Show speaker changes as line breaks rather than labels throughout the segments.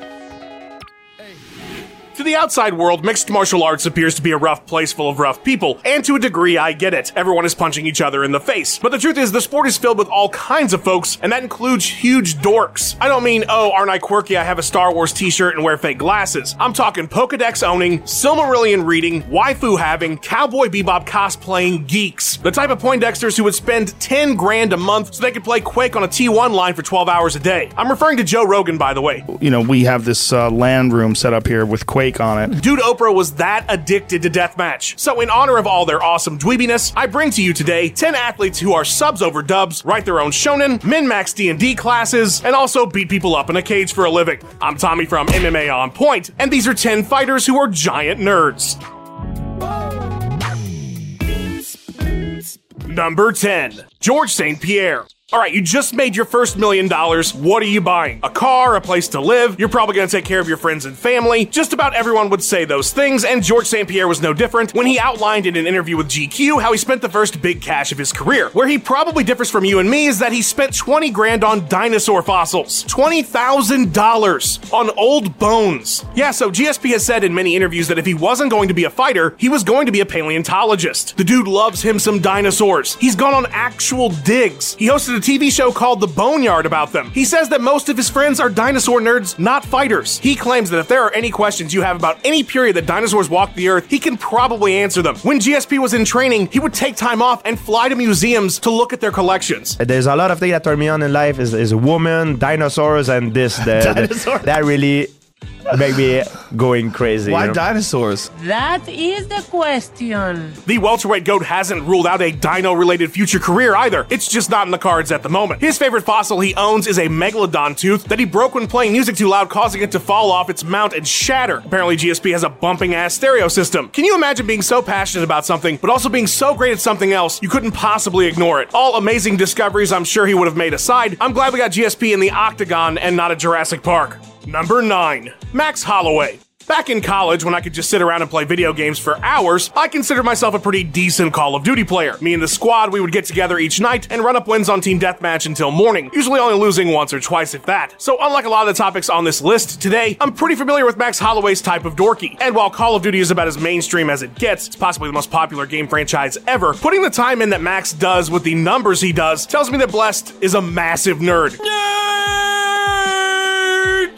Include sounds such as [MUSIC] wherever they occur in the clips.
To the outside world, mixed martial arts appears to be a rough place full of rough people, and to a degree, I get it. Everyone is punching each other in the face. But the truth is, the sport is filled with all kinds of folks, and that includes huge dorks. I don't mean, oh, aren't I quirky? I have a Star Wars t shirt and wear fake glasses. I'm talking Pokedex owning, Silmarillion reading, waifu having, Cowboy Bebop cosplaying geeks. The type of Poindexters who would spend 10 grand a month so they could play Quake on a T1 line for 12 hours a day. I'm referring to Joe Rogan, by the way.
You know, we have this uh, LAN room set up here with Quake on it.
Dude Oprah was that addicted to deathmatch. So, in honor of all their awesome dweebiness, I bring to you today 10 athletes who are subs over dubs, write their own shonen, min-max D&D classes, and also beat people up in a cage for a living. I'm Tommy from MMA On Point, and these are 10 fighters who are giant nerds. Number 10, George St. Pierre. All right, you just made your first million dollars. What are you buying? A car, a place to live? You're probably to take care of your friends and family. Just about everyone would say those things, and George St. Pierre was no different when he outlined in an interview with GQ how he spent the first big cash of his career. Where he probably differs from you and me is that he spent 20 grand on dinosaur fossils. $20,000 on old bones. Yeah, so GSP has said in many interviews that if he wasn't going to be a fighter, he was going to be a paleontologist. The dude loves him some dinosaurs. He's gone on actual digs. He hosted a TV show called The Boneyard about them. He says that most of his friends are dinosaur nerds, not fighters. He claims that if there are any questions you have about any period that dinosaurs walked the earth, he can probably answer them. When GSP was in training, he would take time off and fly to museums to look at their collections.
There's a lot of things that turn me on in life is, is a woman, dinosaurs, and this. The, [LAUGHS]
Dinosaurs.
the, that really make me going crazy.
Why
you know?
dinosaurs?
That is the question.
The welterweight goat hasn't ruled out a dino related future career either. It's just not in the cards at the moment. His favorite fossil he owns is a megalodon tooth that he broke when playing music too loud, causing it to fall off its mount and shatter. Apparently, GSP has a bumping ass stereo system. Can you imagine being so passionate about something, but also being so great at something else you couldn't possibly ignore it? All amazing discoveries I'm sure he would have made aside, I'm glad we got GSP in the octagon and not a Jurassic Park. Number 9. Max Holloway. Back in college, when I could just sit around and play video games for hours, I considered myself a pretty decent Call of Duty player. Me and the squad, we would get together each night and run up wins on Team Deathmatch until morning, usually only losing once or twice if that. So unlike a lot of the topics on this list today, I'm pretty familiar with Max Holloway's type of dorky. And while Call of Duty is about as mainstream as it gets, it's possibly the most popular game franchise ever, putting the time in that Max does with the numbers he does tells me that Blessed is a massive nerd.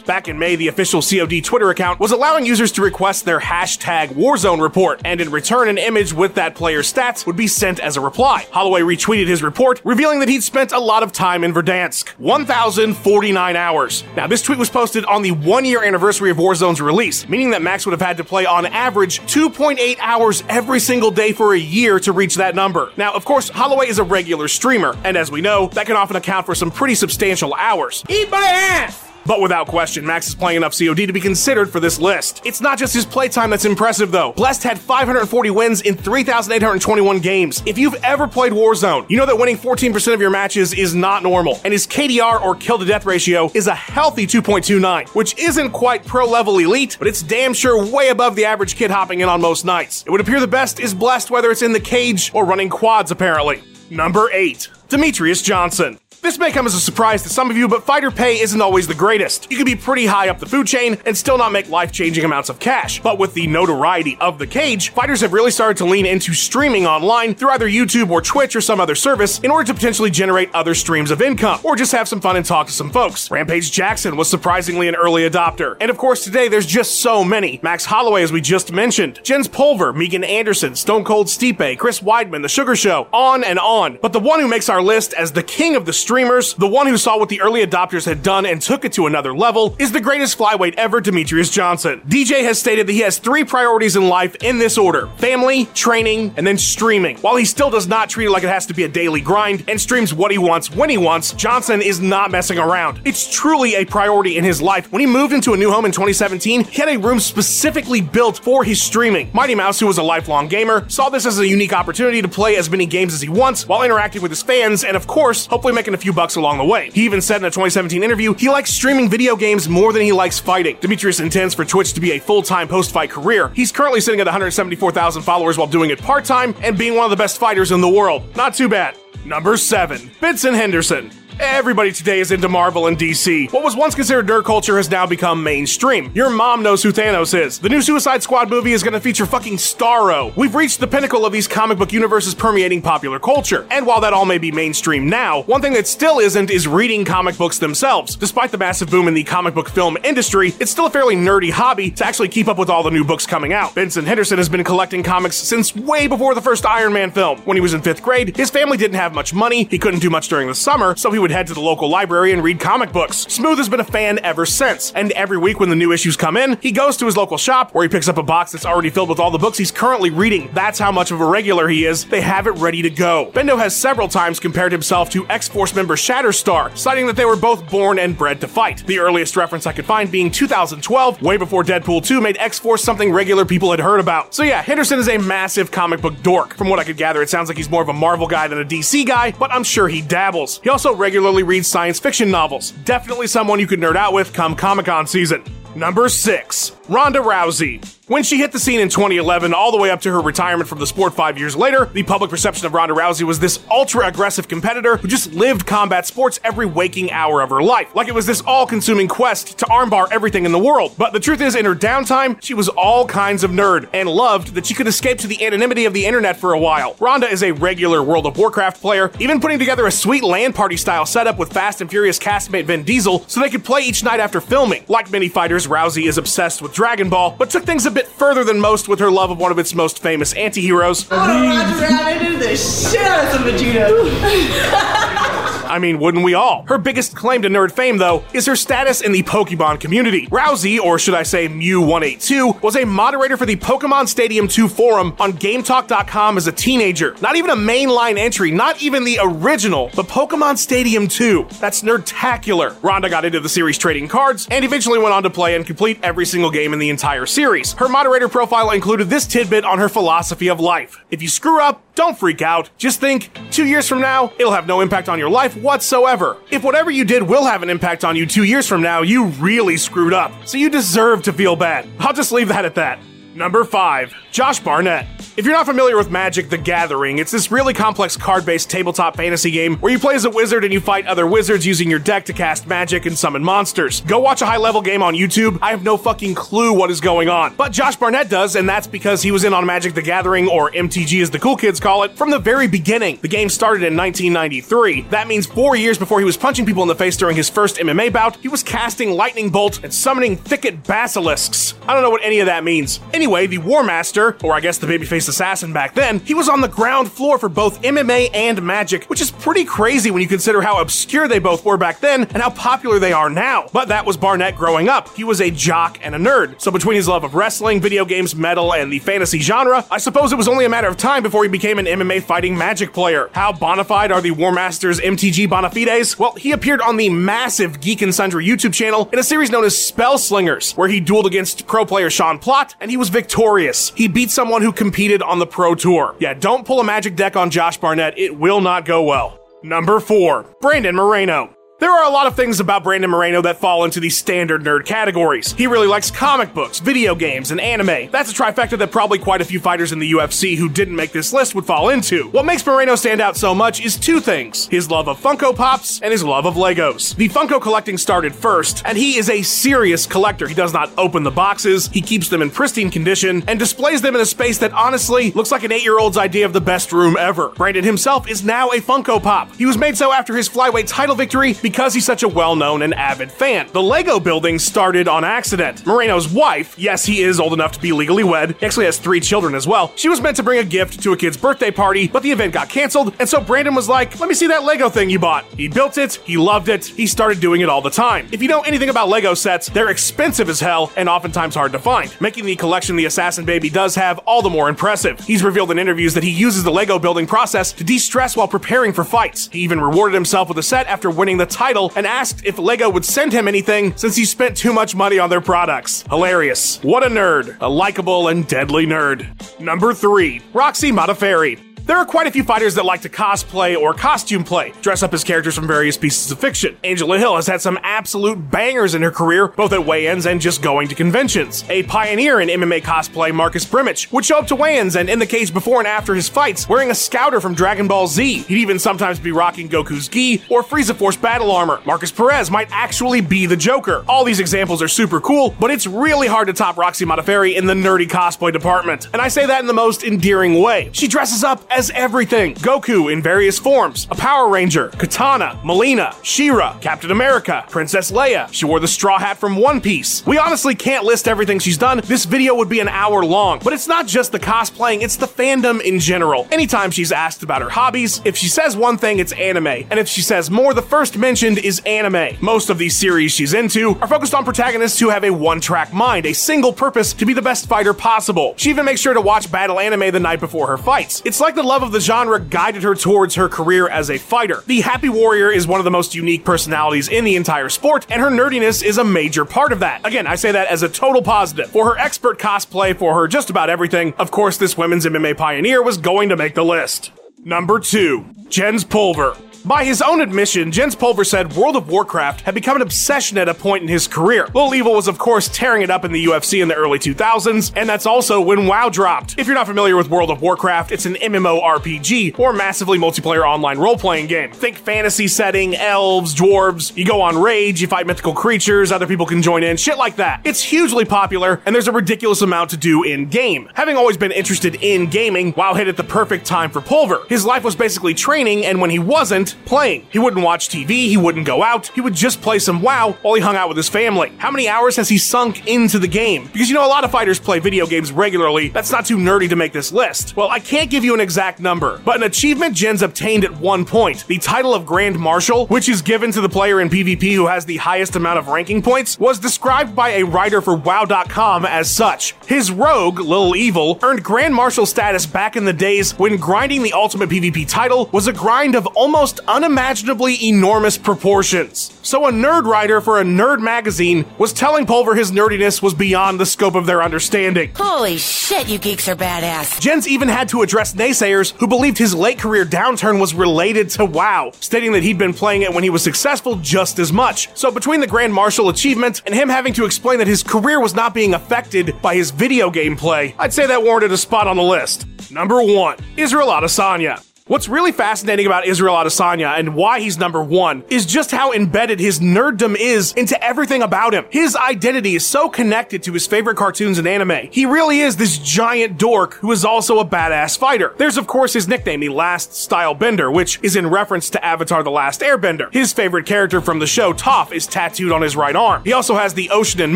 Back in May, the official COD Twitter account was allowing users to request their hashtag Warzone report, and in return, an image with that player's stats would be sent as a reply. Holloway retweeted his report, revealing that he'd spent a lot of time in Verdansk 1,049 hours. Now, this tweet was posted on the one year anniversary of Warzone's release, meaning that Max would have had to play on average 2.8 hours every single day for a year to reach that number. Now, of course, Holloway is a regular streamer, and as we know, that can often account for some pretty substantial hours.
Eat my ass!
But without question, Max is playing enough COD to be considered for this list. It's not just his playtime that's impressive, though. Blessed had 540 wins in 3,821 games. If you've ever played Warzone, you know that winning 14% of your matches is not normal, and his KDR or kill to death ratio is a healthy 2.29, which isn't quite pro level elite, but it's damn sure way above the average kid hopping in on most nights. It would appear the best is Blessed whether it's in the cage or running quads, apparently. Number 8. Demetrius Johnson. This may come as a surprise to some of you, but fighter pay isn't always the greatest. You can be pretty high up the food chain and still not make life changing amounts of cash. But with the notoriety of the cage, fighters have really started to lean into streaming online through either YouTube or Twitch or some other service in order to potentially generate other streams of income, or just have some fun and talk to some folks. Rampage Jackson was surprisingly an early adopter. And of course, today there's just so many. Max Holloway, as we just mentioned, Jens Pulver, Megan Anderson, Stone Cold Stipe, Chris Weidman, The Sugar Show, on and on. But the one who makes our list as the king of the streamers, the one who saw what the early adopters had done and took it to another level, is the greatest flyweight ever, Demetrius Johnson. DJ has stated that he has three priorities in life in this order family, training, and then streaming. While he still does not treat it like it has to be a daily grind and streams what he wants when he wants, Johnson is not messing around. It's truly a priority in his life. When he moved into a new home in 2017, he had a room specifically built for his streaming. Mighty Mouse, who was a lifelong gamer, saw this as a unique opportunity to play as many games as he wants while interacting with his fans and, of course, hopefully making a few bucks along the way. He even said in a 2017 interview he likes streaming video games more than he likes fighting. Demetrius intends for Twitch to be a full time post fight career. He's currently sitting at 174,000 followers while doing it part time and being one of the best fighters in the world. Not too bad. Number 7. Benson Henderson. Everybody today is into Marvel and DC. What was once considered nerd culture has now become mainstream. Your mom knows who Thanos is. The new Suicide Squad movie is going to feature fucking Starro. We've reached the pinnacle of these comic book universes permeating popular culture. And while that all may be mainstream now, one thing that still isn't is reading comic books themselves. Despite the massive boom in the comic book film industry, it's still a fairly nerdy hobby to actually keep up with all the new books coming out. Benson Henderson has been collecting comics since way before the first Iron Man film. When he was in fifth grade, his family didn't have much money, he couldn't do much during the summer, so he would head to the local library and read comic books. Smooth has been a fan ever since, and every week when the new issues come in, he goes to his local shop where he picks up a box that's already filled with all the books he's currently reading. That's how much of a regular he is. They have it ready to go. Bendo has several times compared himself to X Force member Shatterstar, citing that they were both born and bred to fight. The earliest reference I could find being 2012, way before Deadpool 2 made X Force something regular people had heard about. So yeah, Henderson is a massive comic book dork. From what I could gather, it sounds like he's more of a Marvel guy than a DC guy, but I'm sure he dabbles. He also regularly reads science fiction novels. Definitely someone you could nerd out with come Comic Con season. Number 6. Ronda Rousey. When she hit the scene in 2011, all the way up to her retirement from the sport five years later, the public perception of Ronda Rousey was this ultra aggressive competitor who just lived combat sports every waking hour of her life. Like it was this all consuming quest to armbar everything in the world. But the truth is, in her downtime, she was all kinds of nerd and loved that she could escape to the anonymity of the internet for a while. Ronda is a regular World of Warcraft player, even putting together a sweet LAN party style setup with Fast and Furious castmate Vin Diesel so they could play each night after filming. Like many fighters, Rousey is obsessed with Dragon Ball, but took things a bit further than most with her love of one of its most famous anti-heroes.
I did the shit out of some Vegeta. [LAUGHS]
I mean, wouldn't we all? Her biggest claim to nerd fame, though, is her status in the Pokemon community. Rousey, or should I say Mew182, was a moderator for the Pokemon Stadium 2 forum on GameTalk.com as a teenager. Not even a mainline entry, not even the original, but Pokemon Stadium 2. That's nerdtacular. Ronda got into the series trading cards, and eventually went on to play and complete every single game in the entire series. Her moderator profile included this tidbit on her philosophy of life. If you screw up, don't freak out. Just think, two years from now, it'll have no impact on your life whatsoever. If whatever you did will have an impact on you two years from now, you really screwed up. So you deserve to feel bad. I'll just leave that at that. Number 5. Josh Barnett. If you're not familiar with Magic the Gathering, it's this really complex card based tabletop fantasy game where you play as a wizard and you fight other wizards using your deck to cast magic and summon monsters. Go watch a high level game on YouTube. I have no fucking clue what is going on. But Josh Barnett does, and that's because he was in on Magic the Gathering, or MTG as the cool kids call it, from the very beginning. The game started in 1993. That means four years before he was punching people in the face during his first MMA bout, he was casting Lightning Bolt and summoning Thicket Basilisks. I don't know what any of that means. Anyway, the War Master, or I guess the babyface assassin back then, he was on the ground floor for both MMA and Magic, which is pretty crazy when you consider how obscure they both were back then and how popular they are now. But that was Barnett growing up. He was a jock and a nerd. So between his love of wrestling, video games, metal, and the fantasy genre, I suppose it was only a matter of time before he became an MMA fighting Magic player. How bona fide are the War Masters MTG Bonafides? Well, he appeared on the massive Geek and Sundry YouTube channel in a series known as Spell Slingers, where he dueled against pro player Sean Plott, and he was victorious. He beat someone who competed on the Pro Tour. Yeah, don't pull a magic deck on Josh Barnett, it will not go well. Number 4. Brandon Moreno. There are a lot of things about Brandon Moreno that fall into the standard nerd categories. He really likes comic books, video games, and anime. That's a trifecta that probably quite a few fighters in the UFC who didn't make this list would fall into. What makes Moreno stand out so much is two things his love of Funko Pops and his love of Legos. The Funko collecting started first, and he is a serious collector. He does not open the boxes, he keeps them in pristine condition, and displays them in a space that honestly looks like an eight year old's idea of the best room ever. Brandon himself is now a Funko Pop. He was made so after his flyweight title victory because he's such a well known and avid fan. The Lego building started on accident. Moreno's wife, yes, he is old enough to be legally wed, he actually has three children as well. She was meant to bring a gift to a kid's birthday party, but the event got canceled, and so Brandon was like, let me see that Lego thing you bought. He built it, he loved it, he started doing it all the time. If you know anything about Lego sets, they're expensive as hell and oftentimes hard to find, making the collection the Assassin Baby does have all the more impressive. He's revealed in interviews that he uses the Lego building process to de stress while preparing for fights. He even rewarded himself with a set after winning the title and asked if Lego would send him anything since he spent too much money on their products. Hilarious. What a nerd. A likable and deadly nerd. Number 3. Roxy Modafferi. There are quite a few fighters that like to cosplay or costume play, dress up as characters from various pieces of fiction. Angela Hill has had some absolute bangers in her career, both at weigh-ins and just going to conventions. A pioneer in MMA cosplay, Marcus Brimage, would show up to weigh-ins and in the cage before and after his fights, wearing a scouter from Dragon Ball Z. He'd even sometimes be rocking Goku's gi or Frieza Force battle armor. Markus Perez might actually be the Joker. All these examples are super cool, but it's really hard to top Roxy Modafferi in the nerdy cosplay department. And I say that in the most endearing way. She dresses up as everything Goku in various forms, a Power Ranger, Katana, Mileena, She-Ra, Captain America, Princess Leia. She wore the straw hat from One Piece. We honestly can't list everything she's done. This video would be an hour long, but it's not just the cosplaying, it's the fandom in general. Anytime she's asked about her hobbies, if she says one thing, it's anime, and if she says more, the first mentioned is anime. Most of these series she's into are focused on protagonists who have a one-track mind, a single purpose to be the best fighter possible. She even makes sure to watch battle anime the night before her fights. It's like the love of the genre guided her towards her career as a fighter. The Happy Warrior is one of the most unique personalities in the entire sport, and her nerdiness is a major part of that. Again, I say that as a total positive. For her expert cosplay for her just about everything, of course, this women's MMA pioneer was going to make the list. Number 2. Jens Pulver. By his own admission, Jens Pulver said World of Warcraft had become an obsession at a point in his career. Little Evil was, of course, tearing it up in the UFC in the early 2000s, and that's also when WoW dropped. If you're not familiar with World of Warcraft, it's an MMORPG, or massively multiplayer online role playing game. Think fantasy setting, elves, dwarves, you go on raids, you fight mythical creatures, other people can join in, shit like that. It's hugely popular, and there's a ridiculous amount to do in game. Having always been interested in gaming, WoW hit at the perfect time for Pulver. His life was basically training, and when he wasn't, playing. He wouldn't watch TV, he wouldn't go out, he would just play some WoW while he hung out with his family. How many hours has he sunk into the game? Because you know, a lot of fighters play video games regularly. That's not too nerdy to make this list. Well, I can't give you an exact number, but an achievement Jens obtained at one point, the title of Grand Marshal, which is given to the player in PvP who has the highest amount of ranking points, was described by a writer for WoW.com as such. His rogue, Little Evil, earned Grand Marshal status back in the days when grinding the ultimate PvP title was a grind of almost unimaginably enormous proportions. So a nerd writer for a nerd magazine was telling Pulver his nerdiness was beyond the scope of their understanding.
Holy shit, you geeks are badass.
Jens even had to address naysayers who believed his late career downturn was related to WoW, stating that he'd been playing it when he was successful just as much. So between the Grand Marshal achievement and him having to explain that his career was not being affected by his video game play, I'd say that warranted a spot on the list. Number 1. Israel Adesanya. What's really fascinating about Israel Adesanya and why he's number one is just how embedded his nerddom is into everything about him. His identity is so connected to his favorite cartoons and anime. He really is this giant dork who is also a badass fighter. There's of course his nickname, the Last Style Bender, which is in reference to Avatar The Last Airbender. His favorite character from the show, Toph, is tattooed on his right arm. He also has the Ocean and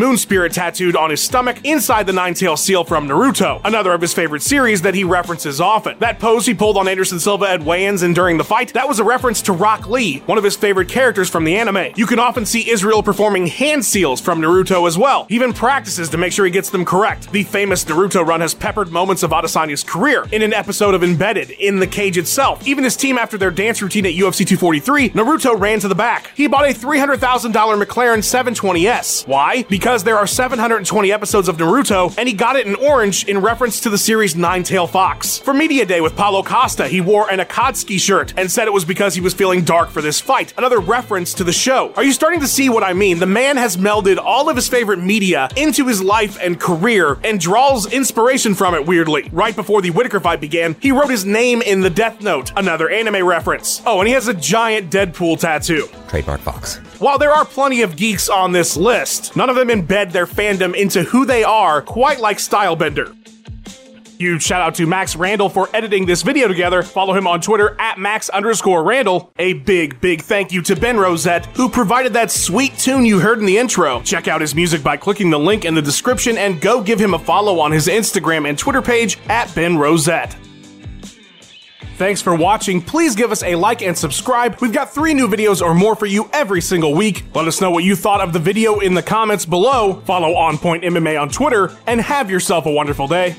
Moon Spirit tattooed on his stomach inside the Nine-Tail Seal from Naruto, another of his favorite series that he references often. That pose he pulled on Anderson Silva at weigh-ins and during the fight, that was a reference to Rock Lee, one of his favorite characters from the anime. You can often see Israel performing hand seals from Naruto as well. He even practices to make sure he gets them correct. The famous Naruto run has peppered moments of Adesanya's career in an episode of Embedded in the cage itself. Even his team after their dance routine at UFC 243, Naruto ran to the back. He bought a $300,000 McLaren 720S. Why? Because there are 720 episodes of Naruto, and he got it in orange in reference to the series Nine Tail Fox. For Media Day with Paulo Costa, he wore an Akatsuki shirt and said it was because he was feeling dark for this fight. Another reference to the show. Are you starting to see what I mean? The man has melded all of his favorite media into his life and career and draws inspiration from it weirdly. Right before the Whitaker fight began, he wrote his name in the Death Note, another anime reference. Oh, and he has a giant Deadpool tattoo.
Trademark Fox.
While there are plenty of geeks on this list, none of them embed their fandom into who they are quite like Stylebender. Huge shout out to Max Randall for editing this video together. Follow him on Twitter at Max underscore Randall. A big, big thank you to Ben Rosette, who provided that sweet tune you heard in the intro. Check out his music by clicking the link in the description and go give him a follow on his Instagram and Twitter page at Ben Rosette. Thanks for watching. Please give us a like and subscribe. We've got three new videos or more for you every single week. Let us know what you thought of the video in the comments below. Follow On Point MMA on Twitter and have yourself a wonderful day.